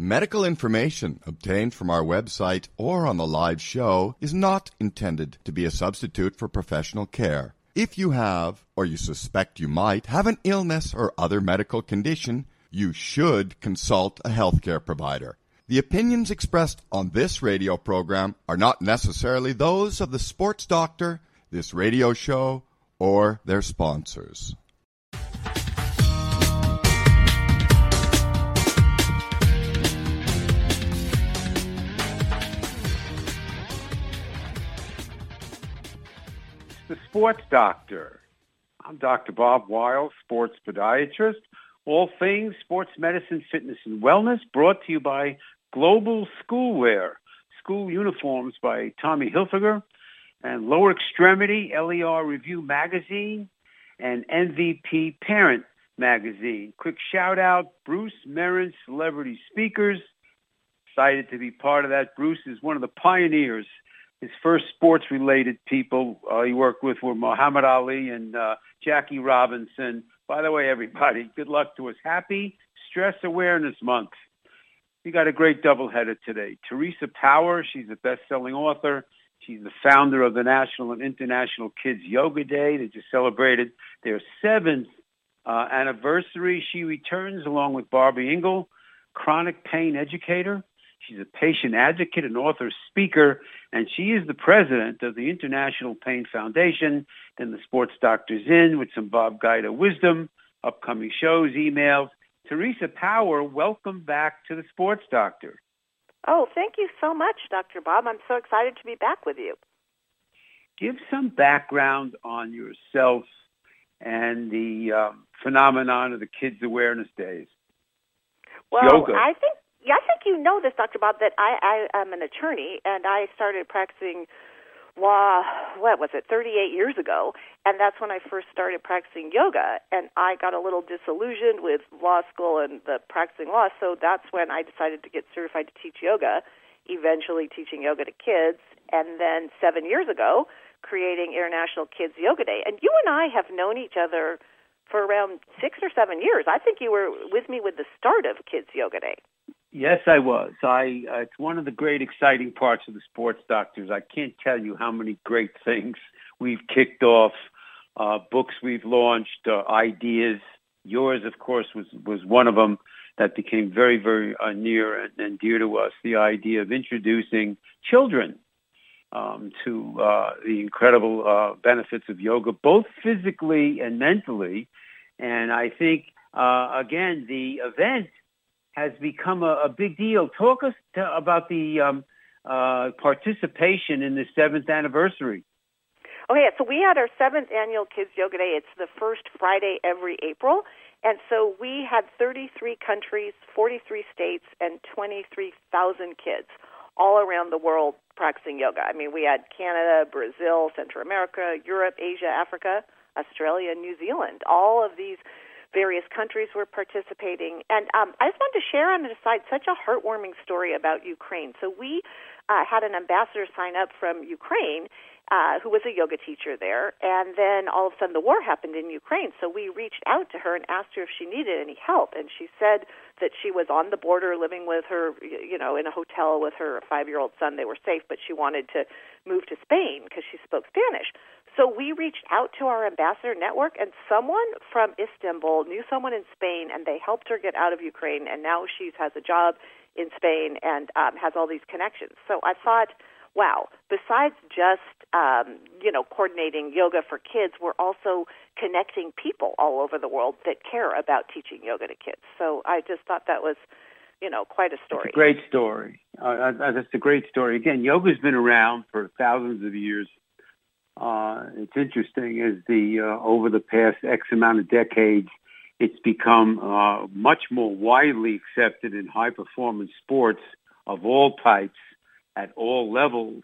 Medical information obtained from our website or on the live show is not intended to be a substitute for professional care. If you have, or you suspect you might, have an illness or other medical condition, you should consult a healthcare provider. The opinions expressed on this radio program are not necessarily those of the sports doctor, this radio show, or their sponsors. The Sports Doctor. I'm Dr. Bob Weil, sports podiatrist. All things sports medicine, fitness, and wellness brought to you by Global Schoolwear, school uniforms by Tommy Hilfiger, and Lower Extremity LER Review Magazine, and MVP Parent Magazine. Quick shout out, Bruce Merrin, Celebrity Speakers. Excited to be part of that. Bruce is one of the pioneers. His first sports-related people uh, he worked with were Muhammad Ali and uh, Jackie Robinson. By the way, everybody, good luck to us. Happy Stress Awareness Month. We got a great doubleheader today. Teresa Power, she's a best-selling author. She's the founder of the National and International Kids Yoga Day. They just celebrated their seventh uh, anniversary. She returns along with Barby Ingle, chronic pain educator. She's a patient advocate, an author, speaker, and she is the president of the International Pain Foundation. Then the Sports Doctor's in with some Bob Guida wisdom, upcoming shows, emails. Teresa Power, welcome back to the Sports Doctor. Oh, thank you so much, Dr. Bob. I'm so excited to be back with you. Give some background on yourself and the um, phenomenon of the Kids Awareness Days. Well, Yoga. I think yeah, I think you know this, Dr. Bob, that I, I am an attorney and I started practicing law, what was it, 38 years ago. And that's when I first started practicing yoga. And I got a little disillusioned with law school and the practicing law. So that's when I decided to get certified to teach yoga, eventually teaching yoga to kids. And then seven years ago, creating International Kids Yoga Day. And you and I have known each other for around six or seven years. I think you were with me with the start of Kids Yoga Day. Yes, I was. I uh, it's one of the great exciting parts of the sports doctors. I can't tell you how many great things we've kicked off, uh, books we've launched, uh, ideas. Yours, of course, was was one of them that became very, very uh, near and, and dear to us. The idea of introducing children um, to uh, the incredible uh, benefits of yoga, both physically and mentally. And I think, again, the event has become a, a big deal. Talk us to, about the um, uh, participation in the seventh anniversary. Okay, so we had our seventh annual Kids Yoga Day. It's the first Friday every April. And so we had 33 countries, 43 states, and 23,000 kids all around the world practicing yoga. I mean, we had Canada, Brazil, Central America, Europe, Asia, Africa, Australia, New Zealand. All of these various countries were participating. And um, I just wanted to share on the side such a heartwarming story about Ukraine. So we uh, had an ambassador sign up from Ukraine uh, who was a yoga teacher there. And then all of a sudden the war happened in Ukraine. So we reached out to her and asked her if she needed any help. And she said that she was on the border living with her, you know, in a hotel with her five year old son. They were safe, but she wanted to move to Spain because she spoke Spanish. So we reached out to our ambassador network, and someone from Istanbul knew someone in Spain, and they helped her get out of Ukraine. And now she has a job in Spain and um, has all these connections. So I thought, wow, besides just um, you know coordinating yoga for kids, we're also connecting people all over the world that care about teaching yoga to kids. So I just thought that was you know quite a story. A great story. Uh, that's a great story. Again, yoga's been around for thousands of years uh, it's interesting as the uh, over the past X amount of decades, it's become uh, much more widely accepted in high performance sports of all types at all levels.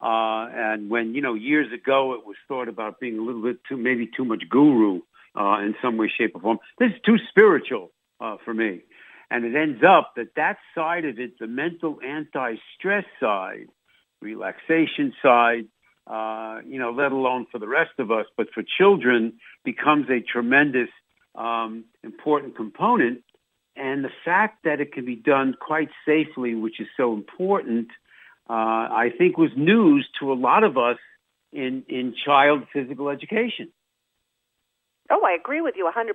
Uh, and when you know years ago it was thought about being a little bit too maybe too much guru uh, in some way, shape, or form. This is too spiritual uh, for me. And it ends up that that side of it, the mental anti-stress side, relaxation side, uh, you know, let alone for the rest of us, but for children becomes a tremendous um, important component. and the fact that it can be done quite safely, which is so important, uh, I think was news to a lot of us in, in child physical education. Oh, I agree with you 100%.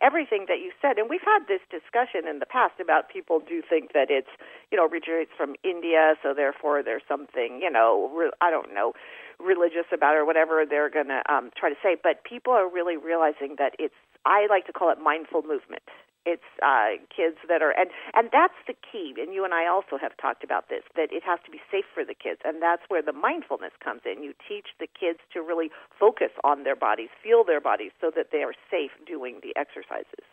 Everything that you said, and we've had this discussion in the past about people do think that it's, you know, originates from India, so therefore there's something, you know, re- I don't know, religious about it or whatever they're going to um, try to say. But people are really realizing that it's, I like to call it mindful movement. It's uh, kids that are, and and that's the key. And you and I also have talked about this that it has to be safe for the kids, and that's where the mindfulness comes in. You teach the kids to really focus on their bodies, feel their bodies, so that they are safe doing the exercises.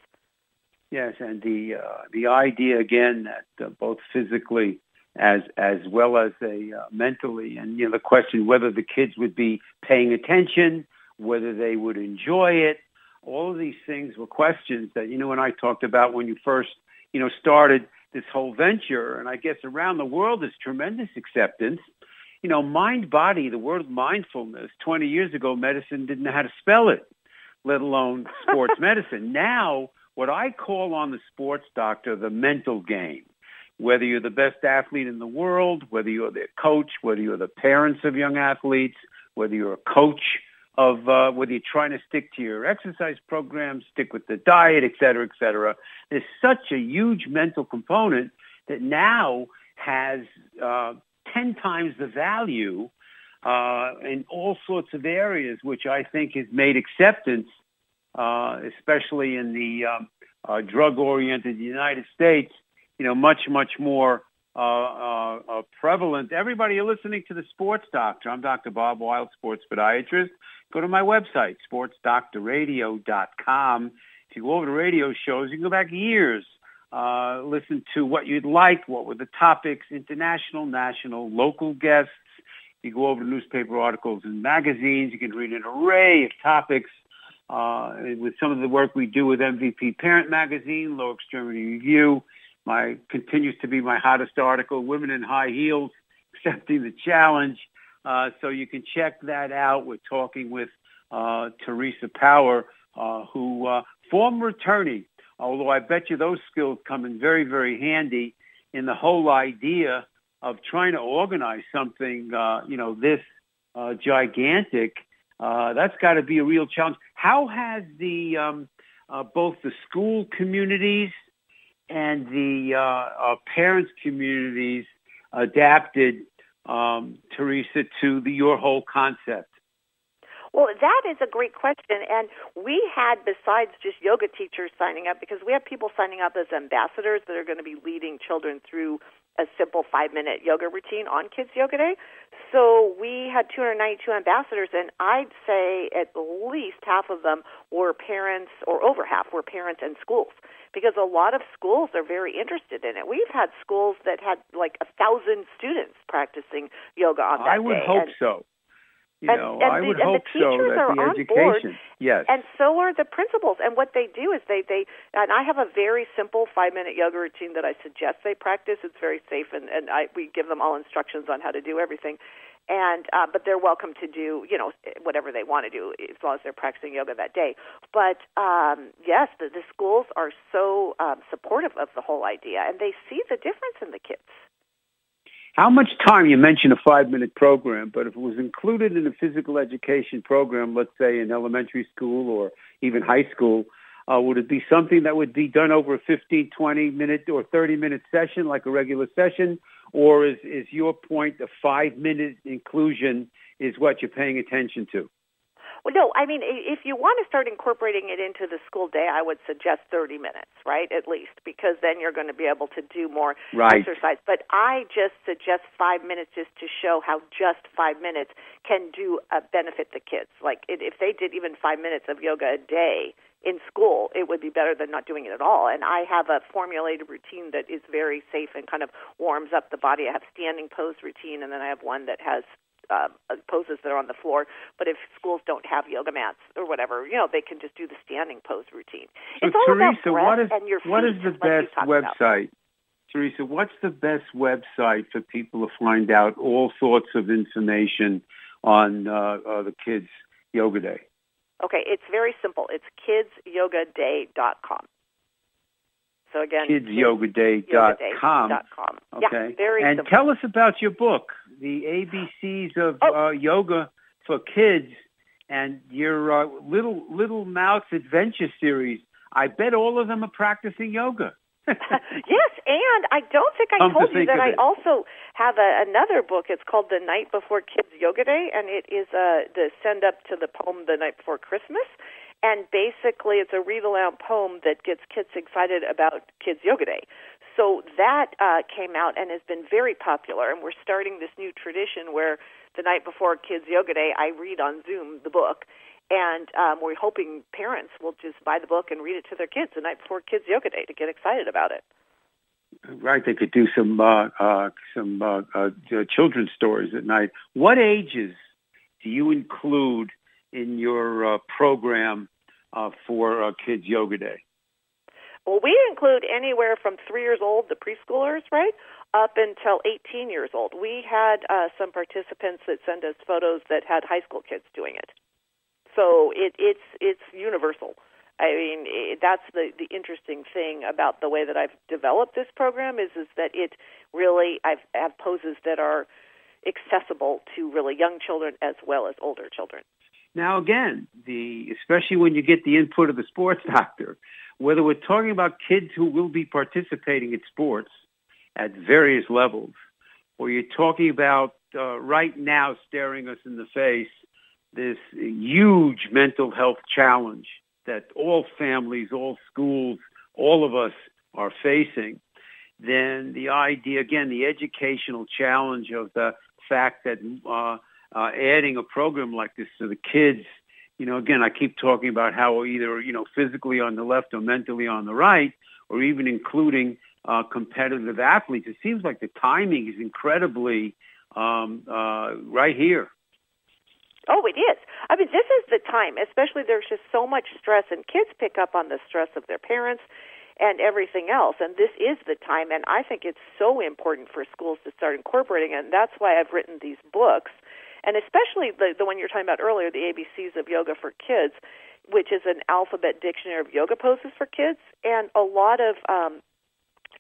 Yes, and the uh, the idea again that uh, both physically as as well as a uh, mentally, and you know the question whether the kids would be paying attention, whether they would enjoy it, all of these things were questions that you know and I talked about when you first you know started this whole venture, and I guess around the world there's tremendous acceptance. You know, mind body, the word mindfulness. Twenty years ago, medicine didn't know how to spell it, let alone sports medicine. Now, what I call on the sports doctor the mental game. Whether you're the best athlete in the world, whether you're the coach, whether you're the parents of young athletes, whether you're a coach of uh, whether you're trying to stick to your exercise program, stick with the diet, et cetera, et cetera. There's such a huge mental component that now has uh, 10 times the value uh, in all sorts of areas, which I think has made acceptance, uh, especially in the um, uh, drug-oriented United States, you know, much, much more uh, uh, uh, prevalent. Everybody, you're listening to the Sports Doctor. I'm Dr. Bob Weil, sports podiatrist. Go to my website, sportsdoctorradio.com. If you go over to radio shows, you can go back years, uh, listen to what you'd like, what were the topics, international, national, local guests. You go over to newspaper articles and magazines. You can read an array of topics. Uh, with some of the work we do with MVP Parent Magazine, Lower Extremity Review, my continues to be my hottest article, Women in High Heels, Accepting the Challenge. Uh, so you can check that out. We're talking with uh, Teresa Power, uh, who uh, former attorney, although I bet you those skills come in very, very handy in the whole idea of trying to organize something, uh, you know, this uh, gigantic. Uh, that's got to be a real challenge. How has the um, uh, both the school communities and the uh, uh, parents communities adapted, um, Teresa, to the, your whole concept? Well, that is a great question. And we had, besides just yoga teachers signing up, because we have people signing up as ambassadors that are going to be leading children through a simple five minute yoga routine on Kids Yoga Day. So we had 292 ambassadors, and I'd say at least half of them were parents, or over half were parents and schools because a lot of schools are very interested in it. We've had schools that had like a thousand students practicing yoga on that I would day. hope and, so. You and, know, and I the, would hope the teachers so that are the on education, board, yes, and so are the principals. And what they do is they they and I have a very simple five minute yoga routine that I suggest they practice. It's very safe, and and I we give them all instructions on how to do everything and uh, but they're welcome to do you know whatever they want to do as long as they're practicing yoga that day. But um, yes, the, the schools are so um, supportive of the whole idea, and they see the difference in the kids. How much time, you mentioned a five-minute program, but if it was included in a physical education program, let's say in elementary school or even high school, uh, would it be something that would be done over a 15, 20 minute or 30 minute session like a regular session? Or is, is your point the five minute inclusion is what you're paying attention to? Well, no, I mean, if you want to start incorporating it into the school day, I would suggest 30 minutes, right, at least, because then you're going to be able to do more right. exercise. But I just suggest five minutes just to show how just five minutes can do uh, benefit the kids. Like, if they did even five minutes of yoga a day, in school, it would be better than not doing it at all. And I have a formulated routine that is very safe and kind of warms up the body. I have standing pose routine, and then I have one that has uh, poses that are on the floor. But if schools don't have yoga mats or whatever, you know, they can just do the standing pose routine. So it's all Teresa, about what is and your feet, what is the best website? About. Teresa, what's the best website for people to find out all sorts of information on uh, uh, the kids' yoga day? Okay, it's very simple. It's kidsyogaday.com. So again, kidsyogaday.com. kidsyogaday.com. Okay. Yeah, very and simple. tell us about your book, The ABCs of Oh. uh, Yoga for Kids, and your uh, Little Little Mouse Adventure series. I bet all of them are practicing yoga. yes, and I don't think I Come to told you that I also have a, another book. It's called The Night Before Kids Yoga Day, and it is uh, the send up to the poem The Night Before Christmas. And basically, it's a read aloud poem that gets kids excited about Kids Yoga Day. So that uh, came out and has been very popular. And we're starting this new tradition where the night before Kids Yoga Day, I read on Zoom the book. And um, we're hoping parents will just buy the book and read it to their kids the night before Kids Yoga Day to get excited about it. Right, they could do some uh, uh, some uh, uh, children's stories at night. What ages do you include in your uh, program uh, for uh, Kids Yoga Day? Well, we include anywhere from three years old, the preschoolers, right, up until 18 years old. We had uh, some participants that send us photos that had high school kids doing it. So it, it's it's universal. I mean, it, that's the the interesting thing about the way that I've developed this program is is that it really I've have poses that are accessible to really young children as well as older children. Now, again, the especially when you get the input of the sports doctor, whether we're talking about kids who will be participating in sports at various levels, or you're talking about uh, right now staring us in the face this huge mental health challenge that all families, all schools, all of us are facing, then the idea, again, the educational challenge of the fact that uh, uh, adding a program like this to the kids, you know, again, I keep talking about how either, you know, physically on the left or mentally on the right, or even including uh, competitive athletes. It seems like the timing is incredibly um, uh, right here. Oh, it is. I mean, this is the time, especially there's just so much stress, and kids pick up on the stress of their parents and everything else. And this is the time, and I think it's so important for schools to start incorporating it. And that's why I've written these books, and especially the, the one you're talking about earlier, the ABCs of Yoga for Kids, which is an alphabet dictionary of yoga poses for kids. And a lot of um,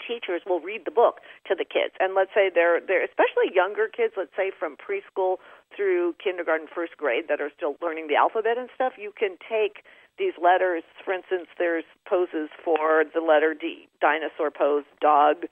teachers will read the book to the kids. And let's say they're they're especially younger kids let's say from preschool through kindergarten first grade that are still learning the alphabet and stuff you can take these letters. For instance there's poses for the letter D dinosaur pose dog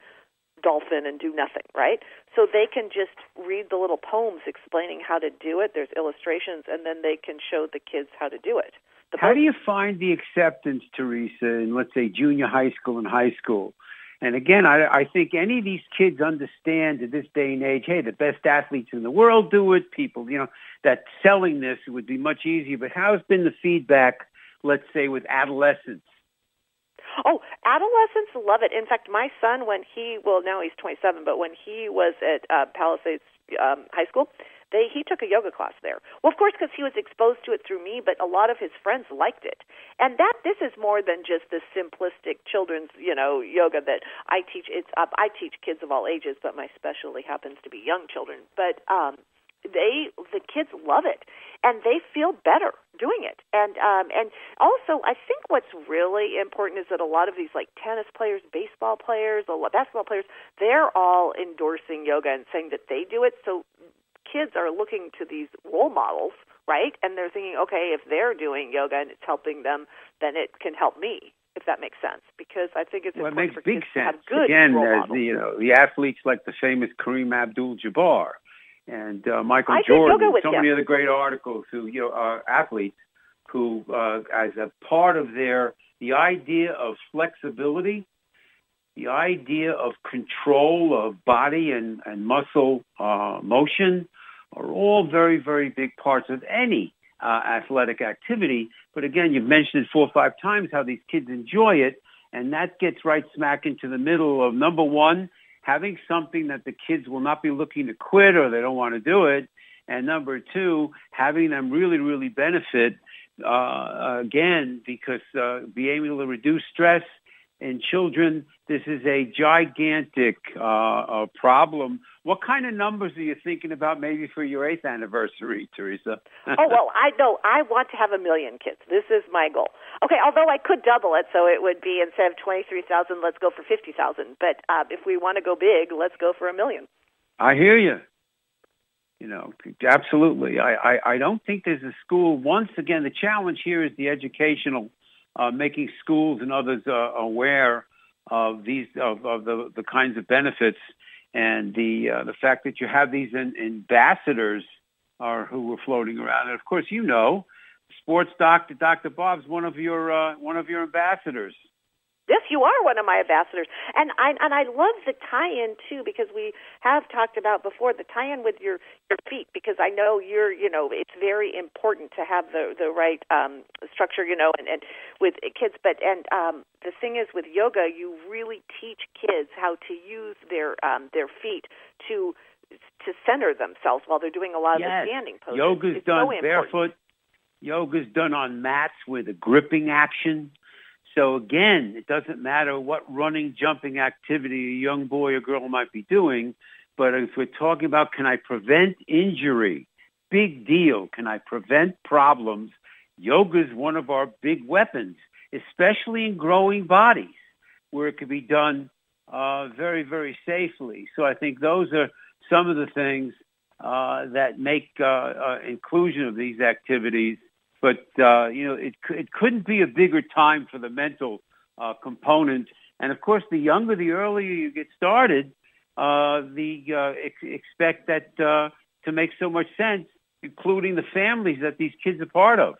dolphin and do nothing right? So they can just read the little poems explaining how to do it. There's illustrations and then they can show the kids how to do it. The How do you find the acceptance, Teresa, in let's say junior high school and high school? And again, I, I think any of these kids understand at this day and age, hey, the best athletes in the world do it. People, you know, that selling this would be much easier. But how's been the feedback, let's say, with adolescents? Oh, adolescents love it. In fact, my son, when he well now he's 27, but when he was at uh, Palisades um, High School, they he took a yoga class there. Well, of course, because he was exposed to it through me, but a lot of his friends liked it. And that this is more than just the simplistic children's you know yoga that I teach. It's uh, I teach kids of all ages, but my specialty happens to be young children. But um, they the kids love it and they feel better doing it and um and also i think what's really important is that a lot of these like tennis players baseball players a lot basketball players they're all endorsing yoga and saying that they do it so kids are looking to these role models right and they're thinking okay if they're doing yoga and it's helping them then it can help me if that makes sense because i think it's Well, it makes big sense. have good Again, role as models. the you know the athletes like the famous Kareem Abdul-Jabbar and uh, Michael I Jordan, with so him. many other great articles who you know are athletes who, uh, as a part of their the idea of flexibility, the idea of control of body and and muscle uh, motion are all very very big parts of any uh, athletic activity. But again, you've mentioned it four or five times how these kids enjoy it, and that gets right smack into the middle of number one, having something that the kids will not be looking to quit or they don't want to do it, and number two, having them really really benefit uh, again because uh, being able to reduce stress. In children, this is a gigantic uh, uh, problem. What kind of numbers are you thinking about maybe for your eighth anniversary, Teresa? oh, well, I know. I want to have a million kids. This is my goal. Okay, although I could double it, so it would be instead of 23,000, let's go for 50,000. But uh, if we want to go big, let's go for a million. I hear you. You know, absolutely. I, I, I don't think there's a school. Once again, the challenge here is the educational uh, making schools and others uh, aware of these of, of the, the kinds of benefits and the uh, the fact that you have these in, ambassadors are who are floating around. And of course, you know, sports doctor Dr. Bob's one of your uh, one of your ambassadors. Yes, you are one of my ambassadors, and I and I love the tie-in too because we have talked about before the tie-in with your your feet because I know you're you know it's very important to have the the right um, structure you know and and with kids, but and um, the thing is with yoga you really teach kids how to use their um, their feet to to center themselves while they're doing a lot yes. of the standing poses. Yoga's it's done so barefoot. Yoga's done on mats with a gripping action so again, it doesn't matter what running, jumping activity a young boy or girl might be doing, but if we're talking about can I prevent injury, big deal. Can I prevent problems? Yoga is one of our big weapons, especially in growing bodies where it can be done uh, very, very safely. So I think those are some of the things uh, that make uh, uh inclusion of these activities but uh, you know, it it couldn't be a bigger time for the mental uh, component. And of course, the younger, the earlier you get started, uh, the uh, ex- expect that uh, to make so much sense, including the families that these kids are part of.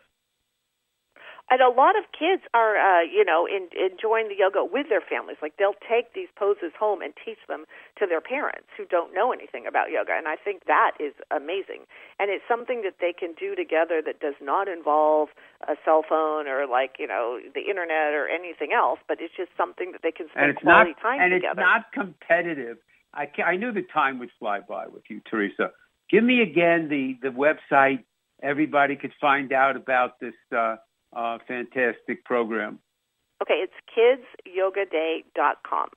And a lot of kids are uh you know in, enjoying the yoga with their families. Like they'll take these poses home and teach them to their parents who don't know anything about yoga. And i think that is amazing and it's something that they can do together that does not involve a cell phone or like you know the internet or anything else but it's just something that they can spend quality not, time and together and it's not competitive i i knew the time would fly by with you teresa give me again the the website everybody could find out about this uh uh, fantastic program. Okay, it's dot com.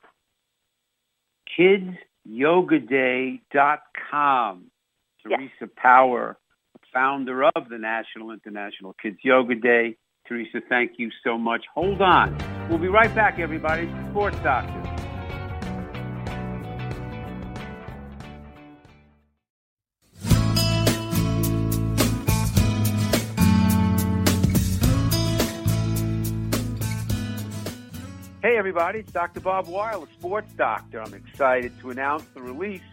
kidsyogaday.com. Kidsyogaday.com. Teresa. Power, founder of the National International Kids Yoga Day. Teresa, thank you so much. Hold on. We'll be right back, everybody. Sports Doctor. Hey, everybody, it's Dr. Bob Weil, a sports doctor. I'm excited to announce the release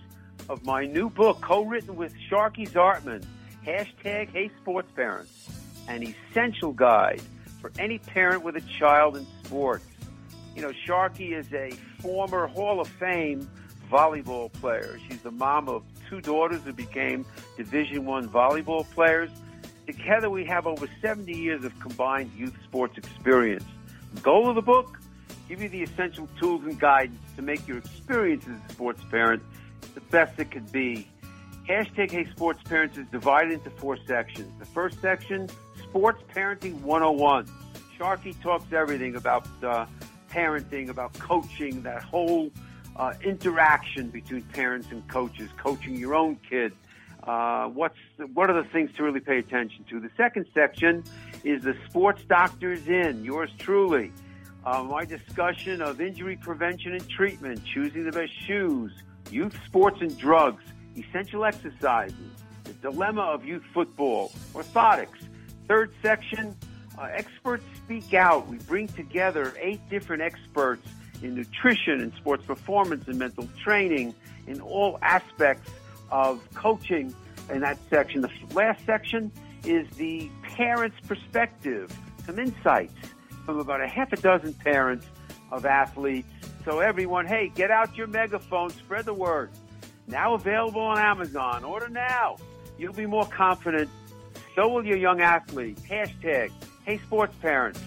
of my new book, co written with Sharkie Zartman, hashtag Hey Sports Parents, an essential guide for any parent with a child in sports. You know, Sharkie is a former Hall of Fame volleyball player. She's the mom of two daughters who became Division One volleyball players. Together, we have over 70 years of combined youth sports experience. The goal of the book? give you the essential tools and guidance to make your experience as a sports parent the best it could be. Hashtag Hey Sports Parents is divided into four sections. The first section, Sports Parenting 101. Sharkie talks everything about uh, parenting, about coaching, that whole uh, interaction between parents and coaches, coaching your own kid. Uh, what's the, what are the things to really pay attention to? The second section is the sports doctors in. Yours truly uh, my discussion of injury prevention and treatment, choosing the best shoes, youth sports and drugs, essential exercises, the dilemma of youth football, orthotics. Third section, uh, experts speak out. We bring together eight different experts in nutrition and sports performance and mental training in all aspects of coaching in that section. The last section is the parent's perspective, some insights from about a half a dozen parents of athletes. So everyone, hey, get out your megaphone, spread the word. Now available on Amazon. Order now. You'll be more confident. So will your young athlete. Hashtag, hey sports parents.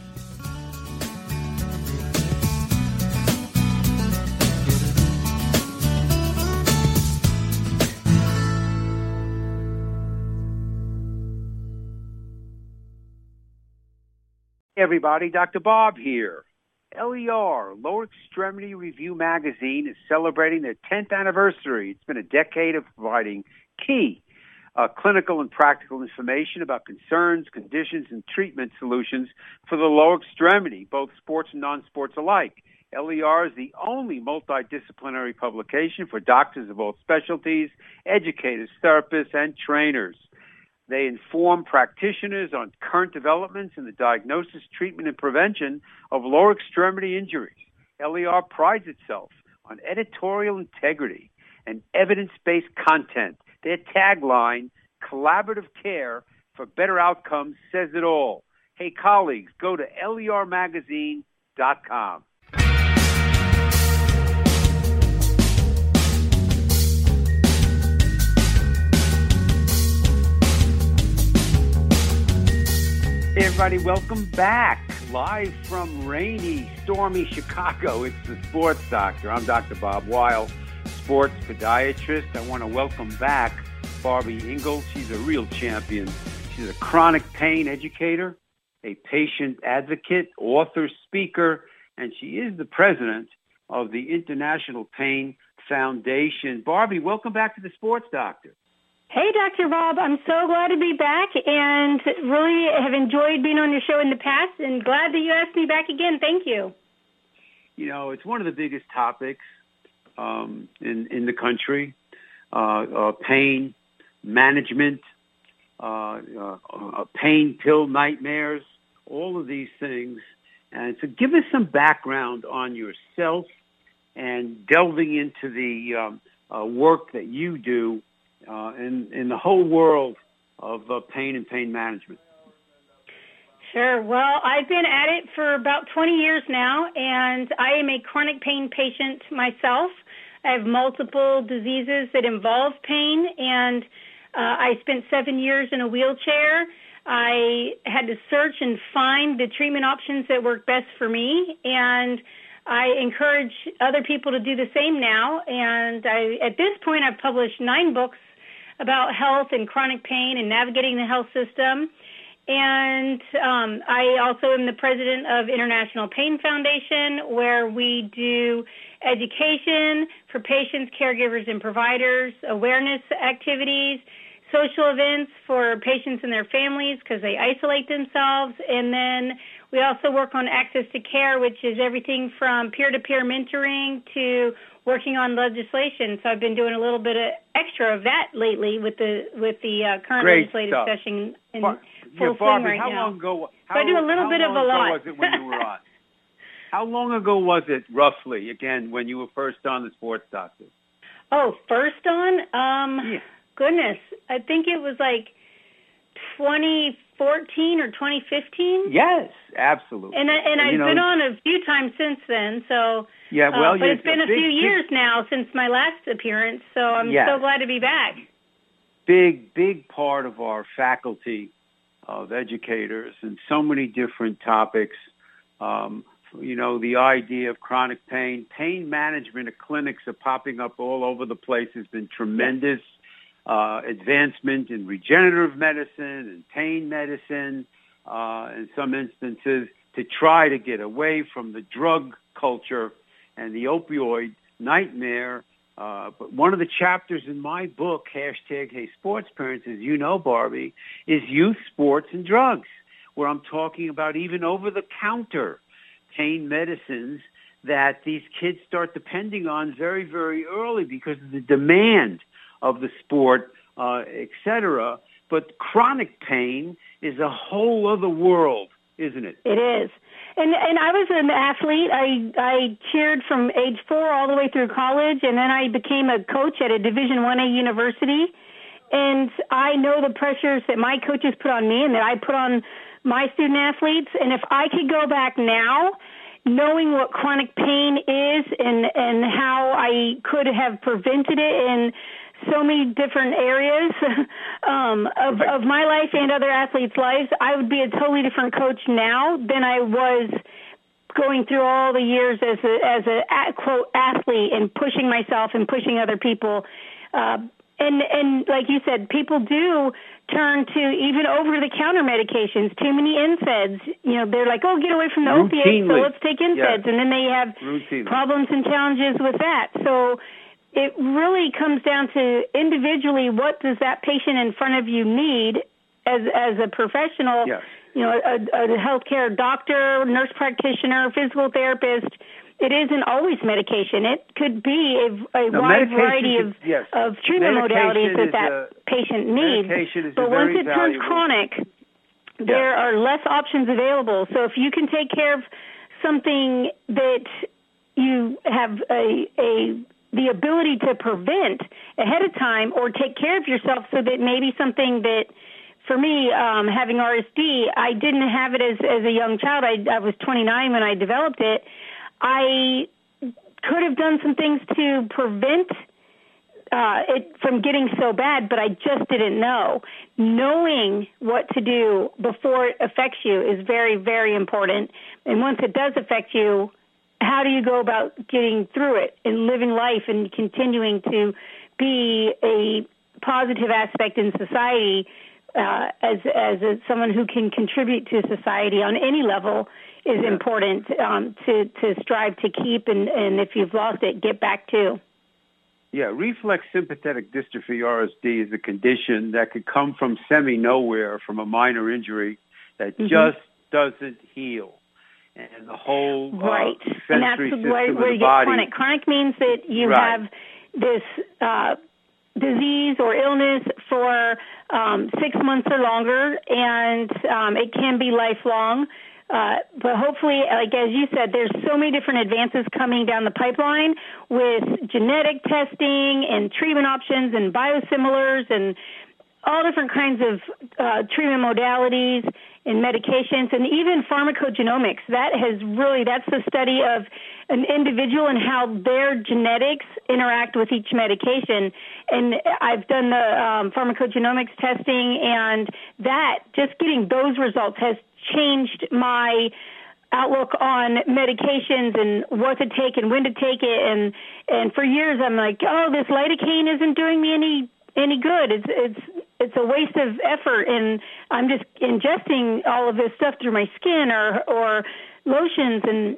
everybody, Dr. Bob here. LER, Lower Extremity Review Magazine, is celebrating their 10th anniversary. It's been a decade of providing key uh, clinical and practical information about concerns, conditions, and treatment solutions for the lower extremity, both sports and non-sports alike. LER is the only multidisciplinary publication for doctors of all specialties, educators, therapists, and trainers. They inform practitioners on current developments in the diagnosis, treatment, and prevention of lower extremity injuries. LER prides itself on editorial integrity and evidence-based content. Their tagline, collaborative care for better outcomes, says it all. Hey, colleagues, go to lermagazine.com. Hey everybody, welcome back. Live from rainy, stormy Chicago. It's the Sports Doctor. I'm Dr. Bob Weil, sports podiatrist. I want to welcome back Barby Ingle. She's a real champion. She's a chronic pain educator, a patient advocate, author, speaker, and she is the president of the International Pain Foundation. Barby, welcome back to the Sports Doctor. Hey, Dr. Bob. I'm so glad to be back and really have enjoyed being on your show in the past and glad that you asked me back again. Thank you. You know, it's one of the biggest topics um, in, in the country, uh, uh, pain management, uh, uh, uh, pain pill nightmares, all of these things. And so give us some background on yourself and delving into the um, uh, work that you do uh, in, in the whole world of uh, pain and pain management? Sure. Well, I've been at it for about 20 years now, and I am a chronic pain patient myself. I have multiple diseases that involve pain, and uh, I spent seven years in a wheelchair. I had to search and find the treatment options that work best for me, and I encourage other people to do the same now. And I, at this point, I've published nine books about health and chronic pain and navigating the health system. And um, I also am the president of International Pain Foundation, where we do education for patients, caregivers, and providers, awareness activities, social events for patients and their families because they isolate themselves, and then we also work on access to care, which is everything from peer-to-peer mentoring to working on legislation. So I've been doing a little bit of extra of that lately with the with the uh, current Great legislative stuff. session in Bar- full yeah, Barby, swing right how now. long ago? How, So I do a little bit of long a ago lot. was it when you were on? How long ago was it, roughly, again, when you were first on the Sports Doctor? Oh, first on? Um, Yeah. goodness, I think it was like 2014 or 2015. Yes, absolutely. And I, and I've know, been on a few times since then. So, Yeah, uh, well, but it's been a big, few years now since my last appearance. So I'm Yes. so glad to be back. big, big part of our faculty of educators and so many different topics. Um, you know, the idea of chronic pain, pain management at clinics are popping up all over the place has been tremendous. Uh, advancement in regenerative medicine and pain medicine, uh, in some instances, to try to get away from the drug culture and the opioid nightmare. Uh, but one of the chapters in my book, hashtag Hey Sports Parents, as you know, Barby, is youth sports and drugs, where I'm talking about even over-the-counter pain medicines that these kids start depending on very, very early because of the demand of the sport, uh, et cetera. But chronic pain is a whole other world, isn't it? It is. And and I was an athlete. I I cheered from age four all the way through college, and then I became a coach at a Division One A university. And I know the pressures that my coaches put on me and that I put on my student athletes. And if I could go back now, knowing what chronic pain is and and how I could have prevented it in so many different areas um, of, of my life and other athletes' lives, I would be a totally different coach now than I was going through all the years as a as a quote athlete and pushing myself and pushing other people. Uh, and, and like you said, people do turn to even over the counter medications. Too many NSAIDs. You know, they're like, oh, get away from the opiates, so let's take NSAIDs, yes. and then they have Routinely. problems and challenges with that. So it really comes down to individually what does that patient in front of you need as as a professional. Yes. You know, a, a healthcare doctor, nurse practitioner, physical therapist it isn't always medication. It could be a, a no, wide variety is, of, yes. of treatment medication modalities that that a, patient needs. but once it valuable. turns chronic, there yeah. are less options available. So if you can take care of something that you have a, a the ability to prevent ahead of time or take care of yourself so that maybe something that for me, um, having RSD, I didn't have it as, as a young child. I, I was 29 when I developed it. I could have done some things to prevent uh, it from getting so bad, but I just didn't know. Knowing what to do before it affects you is very, very important. And once it does affect you, how do you go about getting through it and living life and continuing to be a positive aspect in society uh, as as a, someone who can contribute to society on any level is yeah. important um, to to strive to keep, and, and if you've lost it, get back to. Yeah, reflex sympathetic dystrophy (RSD) is a condition that could come from semi nowhere from a minor injury that mm-hmm. just doesn't heal, and the whole right, uh, and that's where, of where you get chronic. Chronic means that you right. have this. Uh, disease or illness for um, six months or longer, and um, it can be lifelong. Uh, but hopefully, like as you said, there's so many different advances coming down the pipeline with genetic testing and treatment options and biosimilars and all different kinds of uh, treatment modalities and medications and even pharmacogenomics. That has really, that's the study of an individual and how their genetics interact with each medication. And I've done the um, pharmacogenomics testing and that, just getting those results has changed my outlook on medications and what to take and when to take it and and for years I'm like, oh, this lidocaine isn't doing me any any good. It's it's it's a waste of effort, and I'm just ingesting all of this stuff through my skin or or lotions and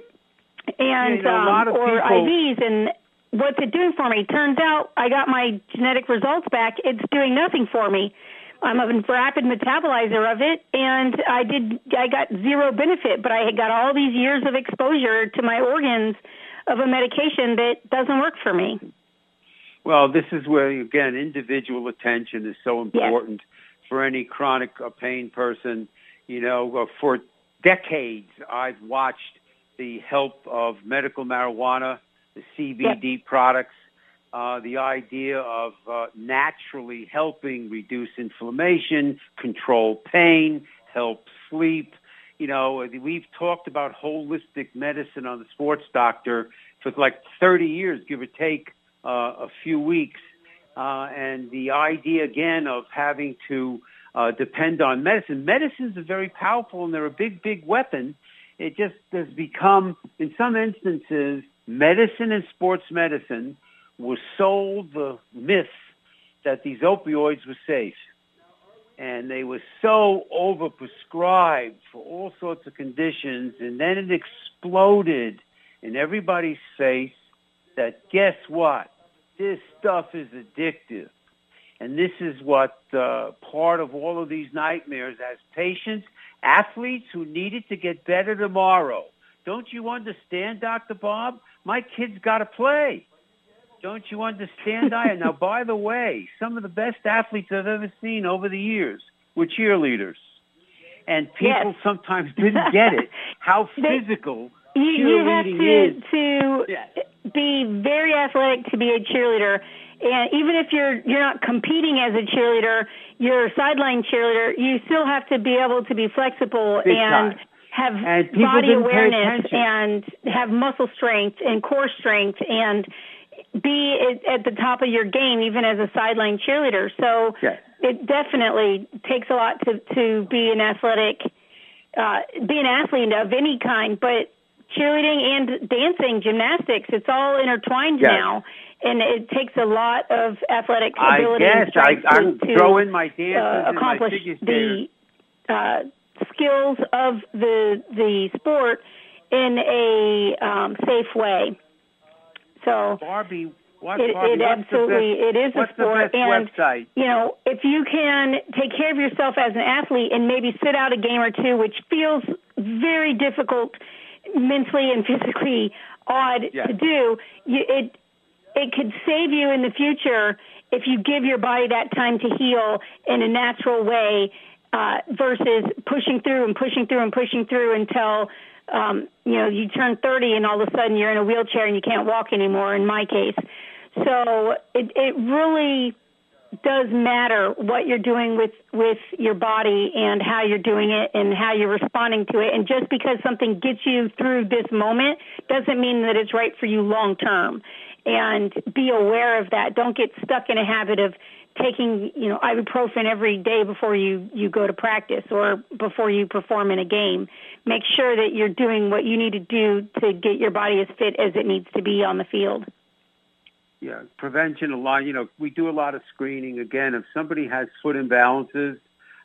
and yeah, um, or people... IVs and. What's it doing for me? Turns out I got my genetic results back. It's doing nothing for me. I'm a rapid metabolizer of it, and I did. I got zero benefit, but I had got all these years of exposure to my organs of a medication that doesn't work for me. Well, this is where, again, individual attention is so important yes. for any chronic pain person. You know, uh, for decades, I've watched the help of medical marijuana, the CBD yes. products, uh, the idea of uh, naturally helping reduce inflammation, control pain, help sleep. You know, we've talked about holistic medicine on the Sports Doctor for like 30 years, give or take uh, a few weeks. Uh, and the idea again of having to uh, depend on medicine. Medicines are very powerful and they're a big, big weapon. It just has become, in some instances, medicine and sports medicine was sold the myth that these opioids were safe. And they were so overprescribed for all sorts of conditions, and then it exploded in everybody's face that guess what? This stuff is addictive. And this is what uh, part of all of these nightmares as patients, athletes who needed to get better tomorrow. Don't you understand, Dr. Bob? My kid's got to play. Don't you understand, I? now, by the way, some of the best athletes I've ever seen over the years were cheerleaders. And people yes. sometimes didn't get it, how physical you, you have to, is. to Yeah. be very athletic to be a cheerleader. And even if you're you're not competing as a cheerleader, you're a sideline cheerleader. You still have to be able to be flexible Big and time. have And body awareness and have muscle strength and core strength and be at, at the top of your game even as a sideline cheerleader. So Yes. it definitely takes a lot to to be an athletic uh be an athlete of any kind, but cheerleading and dancing, gymnastics, it's all intertwined Yes. now. and it takes a lot of athletic ability. I guess I, I'm to, throwing my dances uh, accomplish the uh, skills of the the sport in a um, safe way. So Barby, what, it, Barby, it absolutely best, it is a sport, and website? you know if you can take care of yourself as an athlete and maybe sit out a game or two, which feels very difficult mentally and physically odd yes. to do, you, it it could save you in the future if you give your body that time to heal in a natural way uh, versus pushing through and pushing through and pushing through until um, you know you turn 30 and all of a sudden you're in a wheelchair and you can't walk anymore. In my case, so it it really does matter what you're doing with with your body and how you're doing it and how you're responding to it. And just because something gets you through this moment doesn't mean that it's right for you long term. And be aware of that. Don't get stuck in a habit of taking you know ibuprofen every day before you you go to practice or before you perform in a game. Make sure that you're doing what you need to do to get your body as fit as it needs to be on the field yeah, prevention a lot. You know, we do a lot of screening. Again, if somebody has foot imbalances,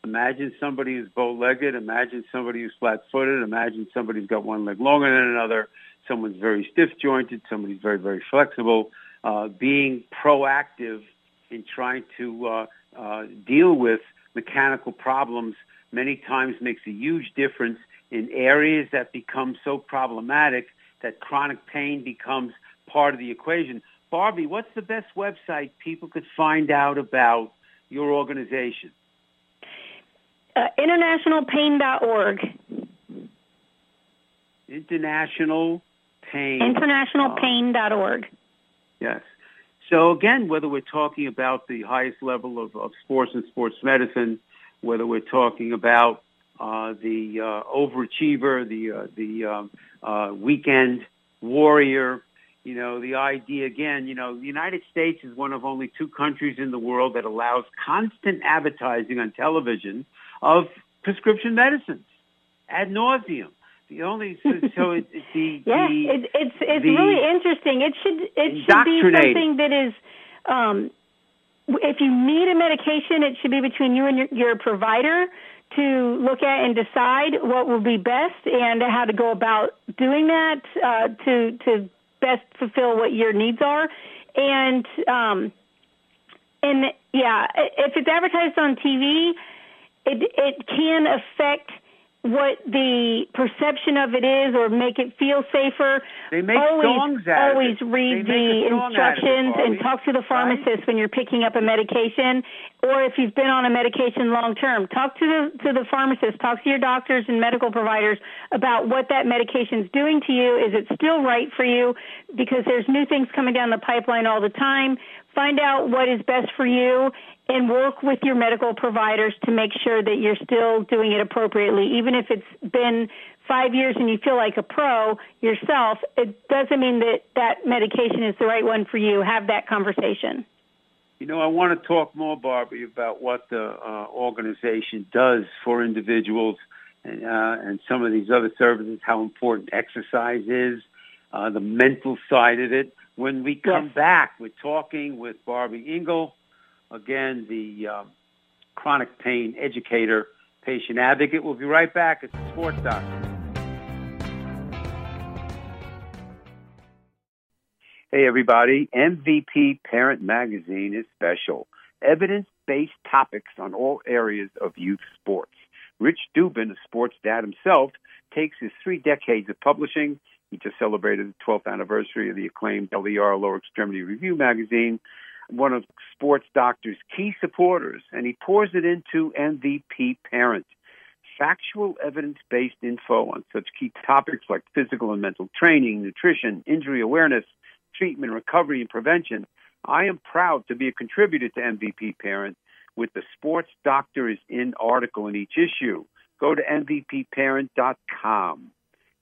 imagine somebody who's bow-legged. Imagine somebody who's flat-footed. Imagine somebody's got one leg longer than another. Someone's very stiff-jointed. Somebody's very, very flexible. Uh, being proactive in trying to uh, uh, deal with mechanical problems many times makes a huge difference in areas that become so problematic that chronic pain becomes part of the equation. Barby, what's the best website people could find out about your organization? Uh, internationalpain.org. International Pain. Internationalpain.org. Yes. So again, whether we're talking about the highest level of, of sports and sports medicine, whether we're talking about uh, the uh, overachiever, the uh, the um, uh, weekend warrior, you know, the idea again, you know, the United States is one of only two countries in the world that allows constant advertising on television of prescription medicines ad nauseum. The only so, so it, the yeah, the, it, it's it's really interesting. It should it should be something that is. Um, if you need a medication, it should be between you and your, your provider to look at and decide what will be best and how to go about doing that uh, to to best fulfill what your needs are. And um, and yeah, if it's advertised on TV, it it can affect what the perception of it is or make it feel safer. They make always, songs out Always of it. read the instructions it, and talk to the pharmacist right? when you're picking up a medication or if you've been on a medication long term. Talk to the to the pharmacist, talk to your doctors and medical providers about what that medication is doing to you. Is it still right for you? Because there's new things coming down the pipeline all the time. Find out what is best for you and work with your medical providers to make sure that you're still doing it appropriately. Even if it's been five years and you feel like a pro yourself, it doesn't mean that that medication is the right one for you. Have that conversation. You know, I want to talk more, Barby, about what the uh, organization does for individuals and, uh, and some of these other services, how important exercise is, uh, the mental side of it. When we come yes. back, we're talking with Barby Ingle, again, the um, chronic pain educator, patient advocate. We'll be right back. It's the Sports Doctor. Hey, everybody. MVP Parent Magazine is special. Evidence based topics on all areas of youth sports. Rich Dubin, a sports dad himself, takes his three decades of publishing. He just celebrated the 12th anniversary of the acclaimed LER Lower Extremity Review magazine, one of Sports Doctor's key supporters, and he pours it into MVP Parent. Factual evidence based info on such key topics like physical and mental training, nutrition, injury awareness, treatment, recovery, and prevention. I am proud to be a contributor to MVP Parent with the Sports Doctor is in article in each issue. Go to MVPparent.com.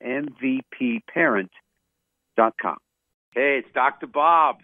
MVPparent.com. Hey, it's Dr. Bob.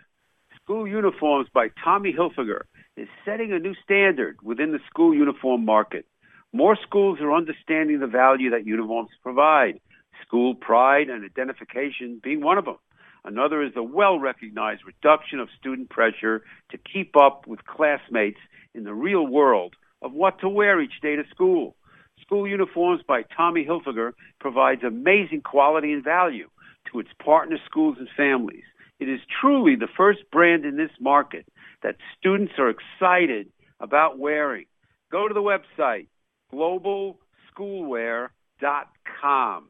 School uniforms by Tommy Hilfiger is setting a new standard within the school uniform market. More schools are understanding the value that uniforms provide, school pride and identification being one of them. Another is the well recognized reduction of student pressure to keep up with classmates in the real world of what to wear each day to school. School Uniforms by Tommy Hilfiger provides amazing quality and value to its partner schools and families. It is truly the first brand in this market that students are excited about wearing. Go to the website, globalschoolwear.com.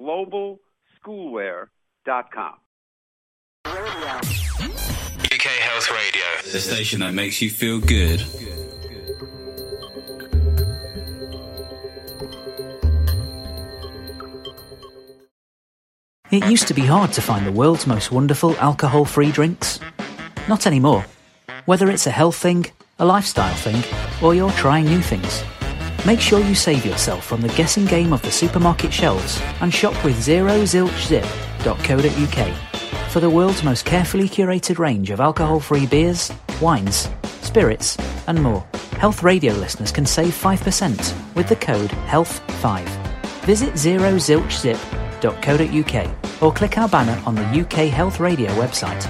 Globalschoolwear.com. UK Health Radio, the station that makes you feel good. It used to be hard to find the world's most wonderful alcohol free drinks. Not anymore. Whether it's a health thing, a lifestyle thing, or you're trying new things. Make sure you save yourself from the guessing game of the supermarket shelves and shop with zerozilchzip.co.uk for the world's most carefully curated range of alcohol-free beers, wines, spirits, and more. Health Radio listeners can save 5% with the code HEALTH5. Visit zerozilchzip.co.uk or click our banner on the UK Health Radio website.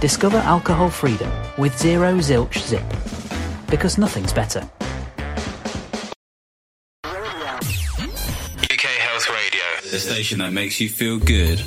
Discover alcohol freedom with Zero Zilch Zip. Because nothing's better. UK Health Radio, the station that makes you feel good.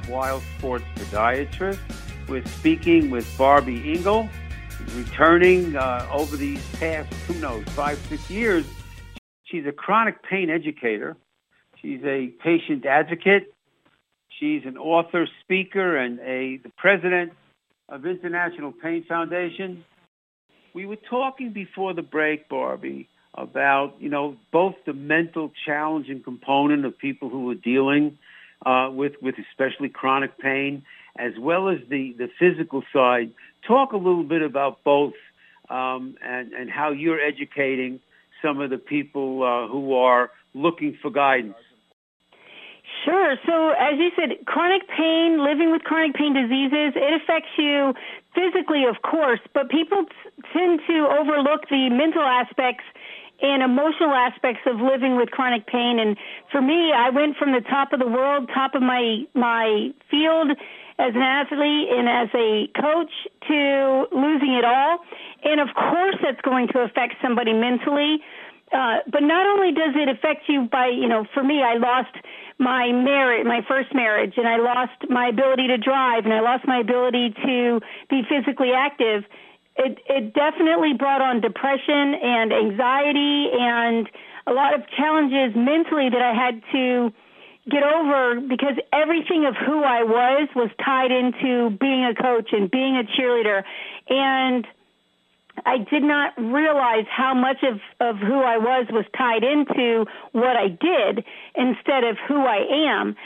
Bob Weil, sports podiatrist. We're speaking with Barby Ingle, returning uh, over these past, who knows, five, six years. She's a chronic pain educator. She's a patient advocate. She's an author, speaker, and a the president of International Pain Foundation. We were talking before the break, Barby, about you know both the mental challenge and component of people who are dealing uh, with with especially chronic pain, as well as the the physical side. Talk a little bit about both, um, and and how you're educating some of the people uh, who are looking for guidance. Sure. So, as you said, chronic pain, living with chronic pain diseases, it affects you physically, of course, but people t- tend to overlook the mental aspects and emotional aspects of living with chronic pain. And for me, I went from the top of the world, top of my my field as an athlete and as a coach to losing it all. And of course, that's going to affect somebody mentally. Uh, but not only does it affect you by, you know, for me, I lost my marriage, my first marriage, and I lost my ability to drive, and I lost my ability to be physically active. It, it definitely brought on depression and anxiety and a lot of challenges mentally that I had to get over because everything of who I was was tied into being a coach and being a cheerleader. And I did not realize how much of, of who I was was tied into what I did instead of who I am.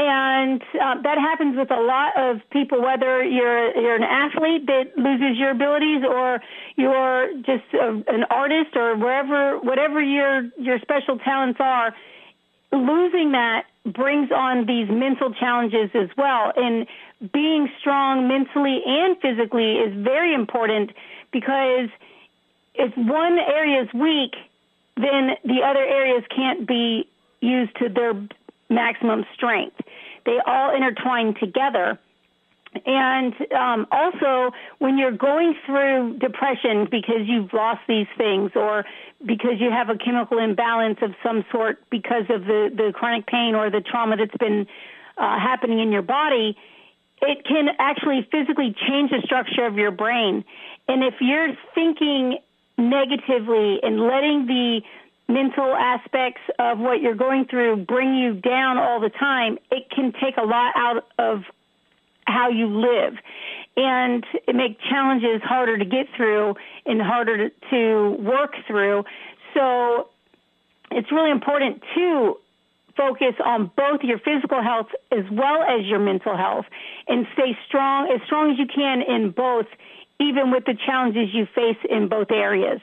And uh, that happens with a lot of people, whether you're you're an athlete that loses your abilities, or you're just a, an artist, or wherever whatever your your special talents are. Losing that brings on these mental challenges as well, and being strong mentally and physically is very important because if one area is weak, then the other areas can't be used to their maximum strength. They all intertwine together. And um, also, when you're going through depression because you've lost these things or because you have a chemical imbalance of some sort because of the, the chronic pain or the trauma that's been uh, happening in your body, it can actually physically change the structure of your brain. And if you're thinking negatively and letting the mental aspects of what you're going through bring you down all the time, it can take a lot out of how you live. And it makes challenges harder to get through and harder to, to work through. So it's really important to focus on both your physical health as well as your mental health and stay strong, as strong as you can in both, even with the challenges you face in both areas.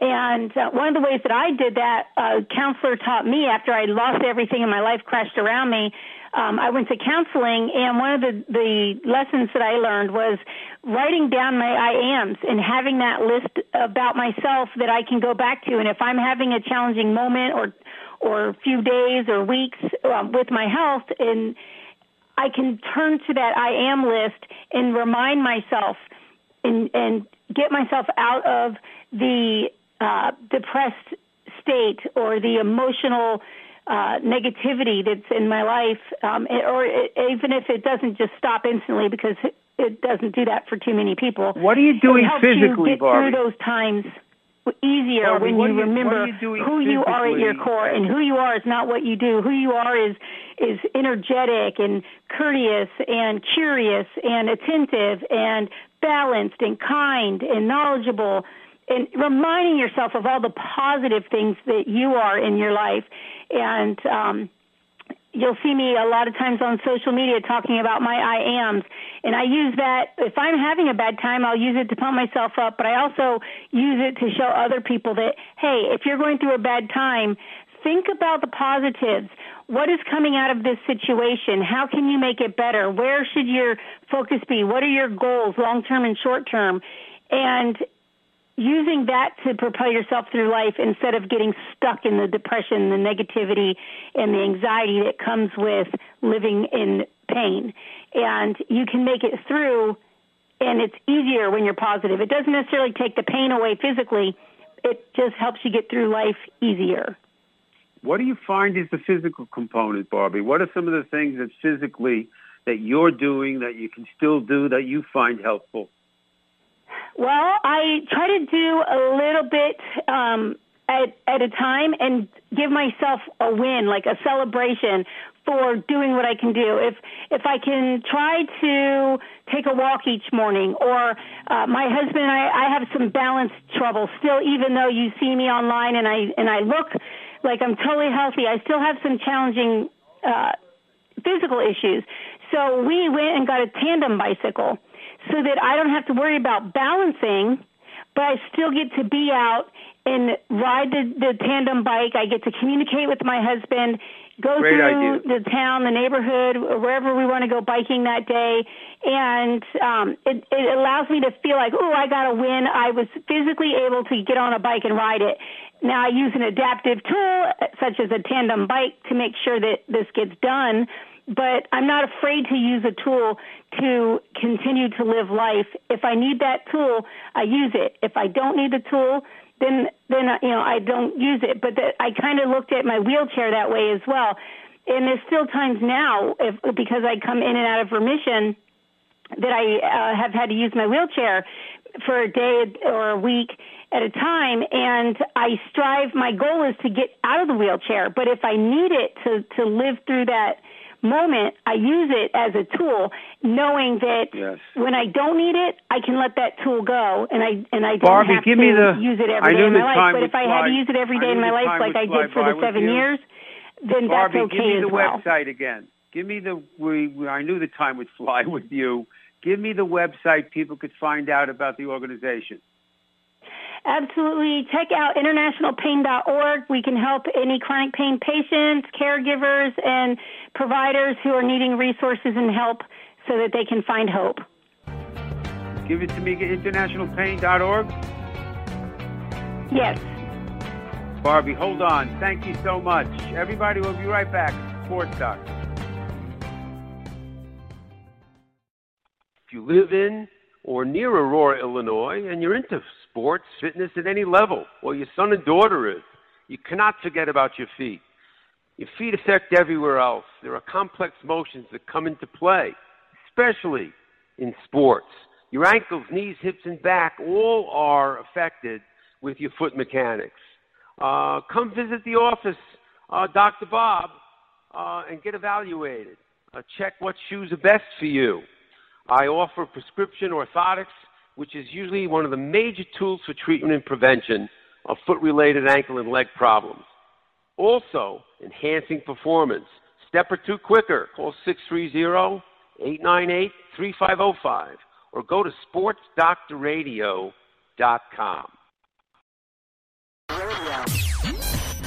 And uh, one of the ways that I did that, a counselor taught me after I lost everything in my life crashed around me. Um, I went to counseling, and one of the the lessons that I learned was writing down my I ams and having that list about myself that I can go back to. And if I'm having a challenging moment or or few days or weeks um, with my health, and I can turn to that I am list and remind myself and and get myself out of the uh, depressed state or the emotional uh, negativity that's in my life, um, or it, even if it doesn't just stop instantly because it doesn't do that for too many people. What are you doing it helps physically, you get Barby? through those times easier Barby, when you you- remember you who you are at your core and who you are is not what you do who you are is is energetic and courteous and curious and attentive and balanced and kind and knowledgeable and reminding yourself of all the positive things that you are in your life and um you'll see me a lot of times on social media talking about my I ams. And I use that, if I'm having a bad time, I'll use it to pump myself up, but I also use it to show other people that, hey, if you're going through a bad time, think about the positives. What is coming out of this situation? How can you make it better? Where should your focus be? What are your goals, long term and short term? And using that to propel yourself through life instead of getting stuck in the depression, the negativity, and the anxiety that comes with living in pain. And you can make it through, and it's easier when you're positive. It doesn't necessarily take the pain away physically, it just helps you get through life easier. What do you find is the physical component, Barby? What are some of the things that physically that you're doing that you can still do that you find helpful? Well, I try to do a little bit um, at at a time and give myself a win, like a celebration for doing what I can do. If if I can try to take a walk each morning, or uh, my husband and I, I have some balance trouble still, even though you see me online and I and I look like I'm totally healthy, I still have some challenging uh, physical issues. So we went and got a tandem bicycle so that I don't have to worry about balancing, but I still get to be out and ride the, the tandem bike. I get to communicate with my husband, go Great through idea. the town, the neighborhood, wherever we want to go biking that day. And um, it, it allows me to feel like, oh, I got a win. I was physically able to get on a bike and ride it. Now I use an adaptive tool such as a tandem bike to make sure that this gets done but I'm not afraid to use a tool to continue to live life. If I need that tool, I use it. If I don't need the tool, then then uh, you know I don't use it. But the, I kind of looked at my wheelchair that way as well. And there's still times now, if, because I come in and out of remission, that I uh, have had to use my wheelchair for a day or a week at a time and I strive my goal is to get out of the wheelchair but if I need it to to live through that moment I use it as a tool knowing that Yes. when I don't need it I can let that tool go and I and I don't Barby, have give to the- use it I every day in my life but if I had to use it every day in my life like I did for the 7 you. years then Barby, that's give okay me as the well website again. Give me the we, we I knew the time would fly with you. Give me the website people could find out about the organization. Absolutely. Check out internationalpain.org. We can help any chronic pain patients, caregivers, and providers who are needing resources and help so that they can find hope. Give it to me at internationalpain.org. Yes. Barby, hold on. Thank you so much. Everybody, we'll be right back. Sports Doctor. If you live in or near Aurora, Illinois, and you're into sports, fitness at any level, or your son and daughter is, you cannot forget about your feet. Your feet affect everywhere else. There are complex motions that come into play, especially in sports. Your ankles, knees, hips, and back all are affected with your foot mechanics. Uh, come visit the office, uh, Dr. Bob, uh, and get evaluated. Uh, check what shoes are best for you. I offer prescription orthotics, which is usually one of the major tools for treatment and prevention of foot-related ankle and leg problems. Also, enhancing performance. Step or two quicker. Call 630-898-3505 or go to sportsdoctorradio.com.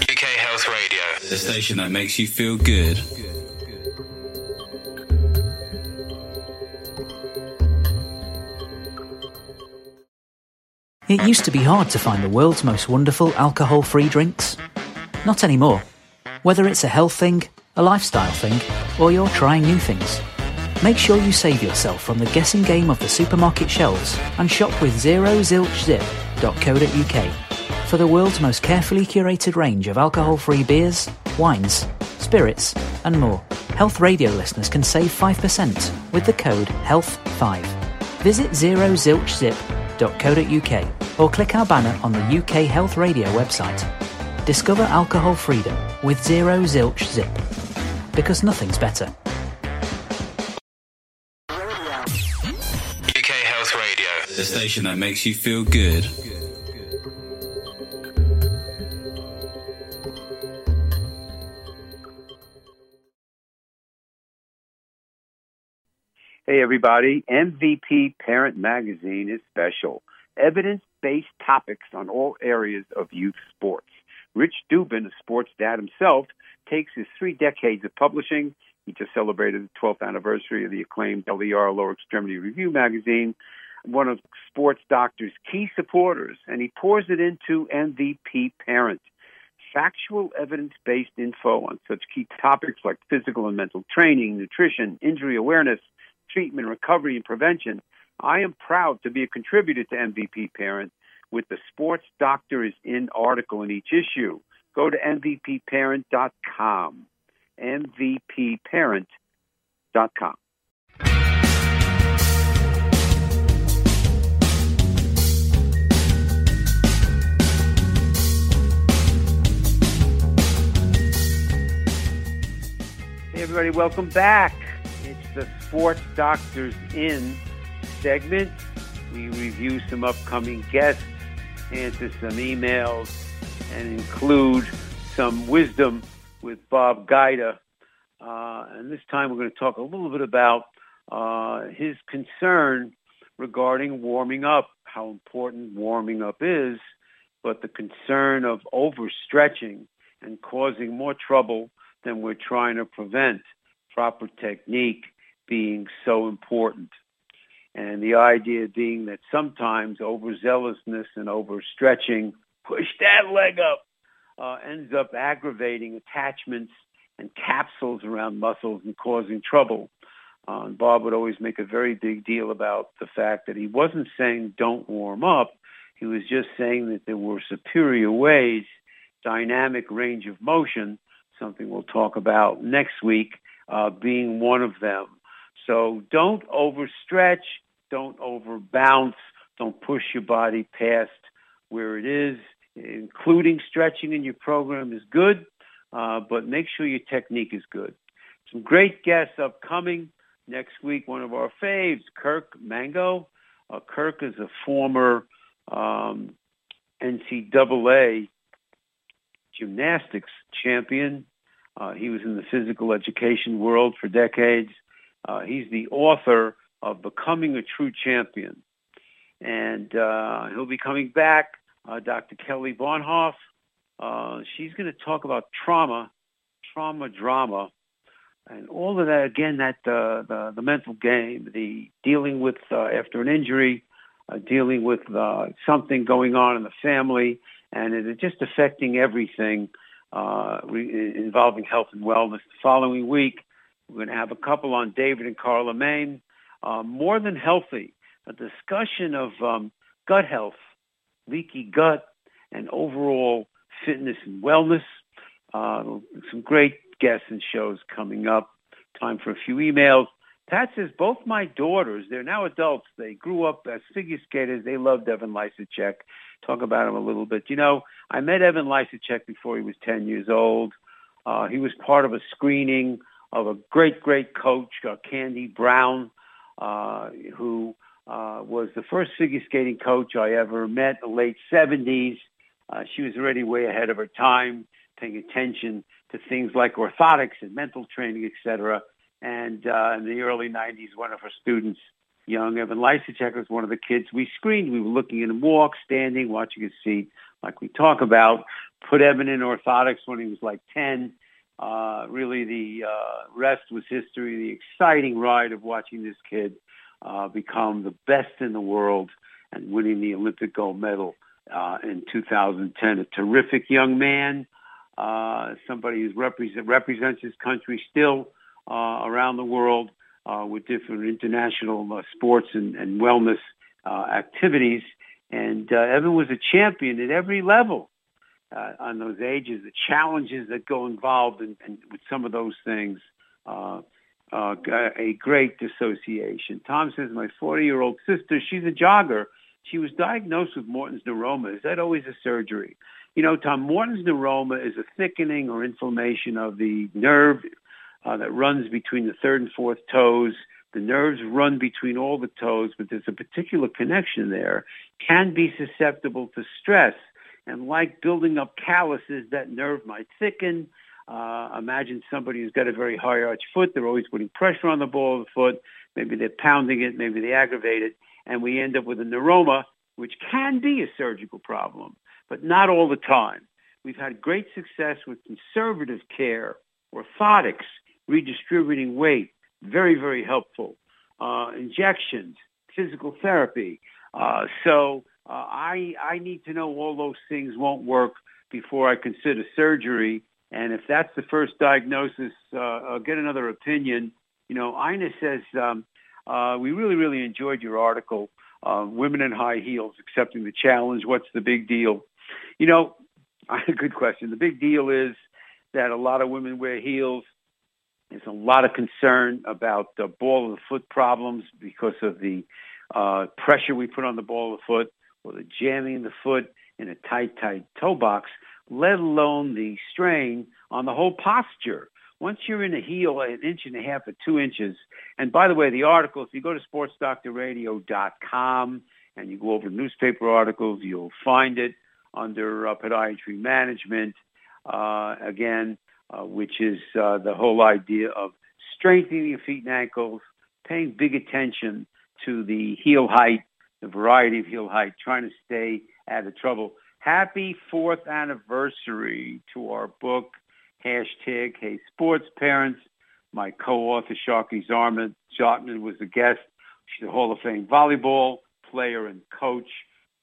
UK Health Radio, the station that makes you feel good. It used to be hard to find the world's most wonderful alcohol free drinks. Not anymore. Whether it's a health thing, a lifestyle thing, or you're trying new things. Make sure you save yourself from the guessing game of the supermarket shelves and shop with zerozilchzip.co.uk for the world's most carefully curated range of alcohol free beers, wines, spirits, and more. Health radio listeners can save 5% with the code HEALTH5. Visit zerozilchzip.co.uk or click our banner on the UK Health Radio website. Discover alcohol freedom with Zero Zilch Zip. Because nothing's better. UK Health Radio, the station that makes you feel good. Hey, everybody. MVP Parent Magazine is special. Evidence based topics on all areas of youth sports. Rich Dubin, a sports dad himself, takes his three decades of publishing. He just celebrated the 12th anniversary of the acclaimed LER Lower Extremity Review magazine, one of Sports Doctor's key supporters, and he pours it into MVP Parent. Factual evidence based info on such key topics like physical and mental training, nutrition, injury awareness, treatment, recovery, and prevention. I am proud to be a contributor to MVP Parent with the Sports Doctor is in article in each issue. Go to MVPparent.com. MVPparent.com. Hey, everybody, welcome back. It's the Sports Doctors In segment. We review some upcoming guests, answer some emails, and include some wisdom with Bob Guida. Uh, and this time we're going to talk a little bit about uh, his concern regarding warming up, how important warming up is, but the concern of overstretching and causing more trouble than we're trying to prevent. Proper technique being so important. And the idea being that sometimes overzealousness and overstretching, push that leg up, uh, ends up aggravating attachments and capsules around muscles and causing trouble. Uh, and Bob would always make a very big deal about the fact that he wasn't saying don't warm up. He was just saying that there were superior ways, dynamic range of motion, something we'll talk about next week, uh, being one of them. So don't overstretch, don't overbounce, don't push your body past where it is. Including stretching in your program is good, uh, but make sure your technique is good. Some great guests upcoming next week. One of our faves, Kirk Mango. Uh, Kirk is a former um, NCAA gymnastics champion. Uh, he was in the physical education world for decades. Uh, he's the author of Becoming a True Champion. And uh, he'll be coming back. Uh, Dr. Kelly Bonhoff. Uh, she's going to talk about trauma, trauma drama, and all of that. Again, that uh, the the mental game, the dealing with uh, after an injury, dealing with something going on in the family, and it just affecting everything re- involving health and wellness. The following week, we're going to have a couple on David and Carla Main, uh, more than healthy, a discussion of um, gut health, leaky gut, and overall fitness and wellness. Uh, some great guests and shows coming up. Time for a few emails. Pat says both my daughters, they're now adults. They grew up as figure skaters. They loved Evan Lysacek. Talk about him a little bit. You know, I met Evan Lysacek before he was 10 years old. Uh, he was part of a screening of a great, great coach, uh, Candy Brown, uh, who uh, was the first figure skating coach I ever met in the late 70s. Uh, she was already way ahead of her time, paying attention to things like orthotics and mental training, etc. And uh, in the early 90s, one of her students, young Evan Lysacek, was one of the kids we screened. We were looking at him walk, standing, watching his feet, like we talk about, put Evan in orthotics when he was like 10. Uh, really, the uh, rest was history. The exciting ride of watching this kid uh, become the best in the world and winning the Olympic gold medal uh, in 2010. A terrific young man, uh, somebody who represent, represents his country still uh, around the world uh, with different international uh, sports and, and wellness uh, activities. And uh, Evan was a champion at every level uh, on those ages. The challenges that go involved in, in, with some of those things. Uh, uh, a great dissociation. Tom says, my 40-year-old sister, she's a jogger. She was diagnosed with Morton's neuroma. Is that always a surgery? You know, Tom, Morton's neuroma is a thickening or inflammation of the nerve uh, that runs between the third and fourth toes. The nerves run between all the toes, but there's a particular connection there. Can be susceptible to stress. And like building up calluses, that nerve might thicken. Uh, imagine somebody who's got a very high arch foot. They're always putting pressure on the ball of the foot. Maybe they're pounding it. Maybe they aggravate it. And we end up with a neuroma, which can be a surgical problem, but not all the time. We've had great success with conservative care, orthotics, redistributing weight, very, very helpful. Uh, injections, physical therapy. Uh, so uh, I, I need to know all those things won't work before I consider surgery. And if that's the first diagnosis, uh, I'll get another opinion. You know, Ina says, um, uh, we really, really enjoyed your article, uh, Women in High Heels, Accepting the Challenge. What's the big deal? You know, good question. The big deal is that a lot of women wear heels there's a lot of concern about the ball of the foot problems because of the uh, pressure we put on the ball of the foot or the jamming the foot in a tight, tight toe box, let alone the strain on the whole posture. Once you're in a heel an inch and a half or two inches, and by the way, the article, if you go to sportsdoctorradio.com and you go over newspaper articles, you'll find it under uh, podiatry management. Uh, again, uh, which is uh, the whole idea of strengthening your feet and ankles, paying big attention to the heel height, the variety of heel height, trying to stay out of trouble. Happy fourth anniversary to our book, hashtag Hey Sports Parents. My co-author, Sharkie Zarman, Zartman was the guest. She's a Hall of Fame volleyball player and coach,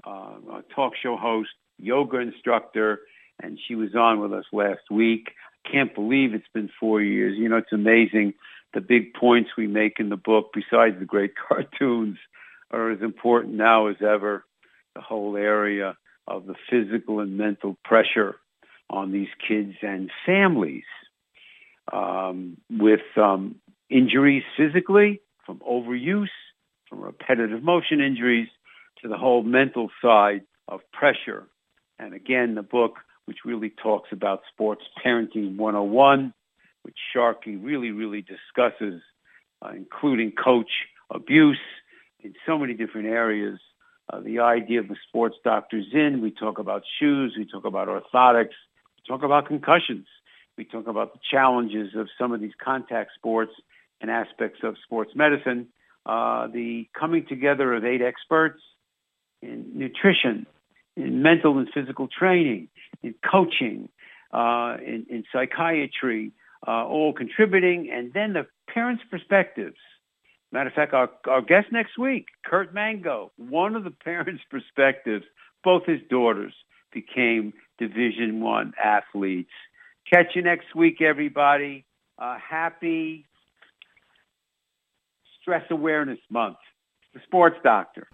uh, talk show host, yoga instructor, and she was on with us last week I can't believe it's been four years. You know, it's amazing. The big points we make in the book, besides the great cartoons, are as important now as ever. The whole area of the physical and mental pressure on these kids and families um, with um, injuries physically, from overuse, from repetitive motion injuries, to the whole mental side of pressure. And again, the book which really talks about sports parenting 101, which Sharkie really, really discusses, uh, including coach abuse in so many different areas. Uh, the idea of the sports doctors in, we talk about shoes, we talk about orthotics, we talk about concussions, we talk about the challenges of some of these contact sports and aspects of sports medicine. Uh, the coming together of eight experts in nutrition, in mental and physical training, in coaching, uh, in, in, psychiatry, uh, all contributing, and then the parents' perspectives. Matter of fact, our, our guest next week, Kurt Mango, one of the parents' perspectives, both his daughters became Division One athletes. Catch you next week, everybody. Uh, happy Stress Awareness Month. The Sports Doctor.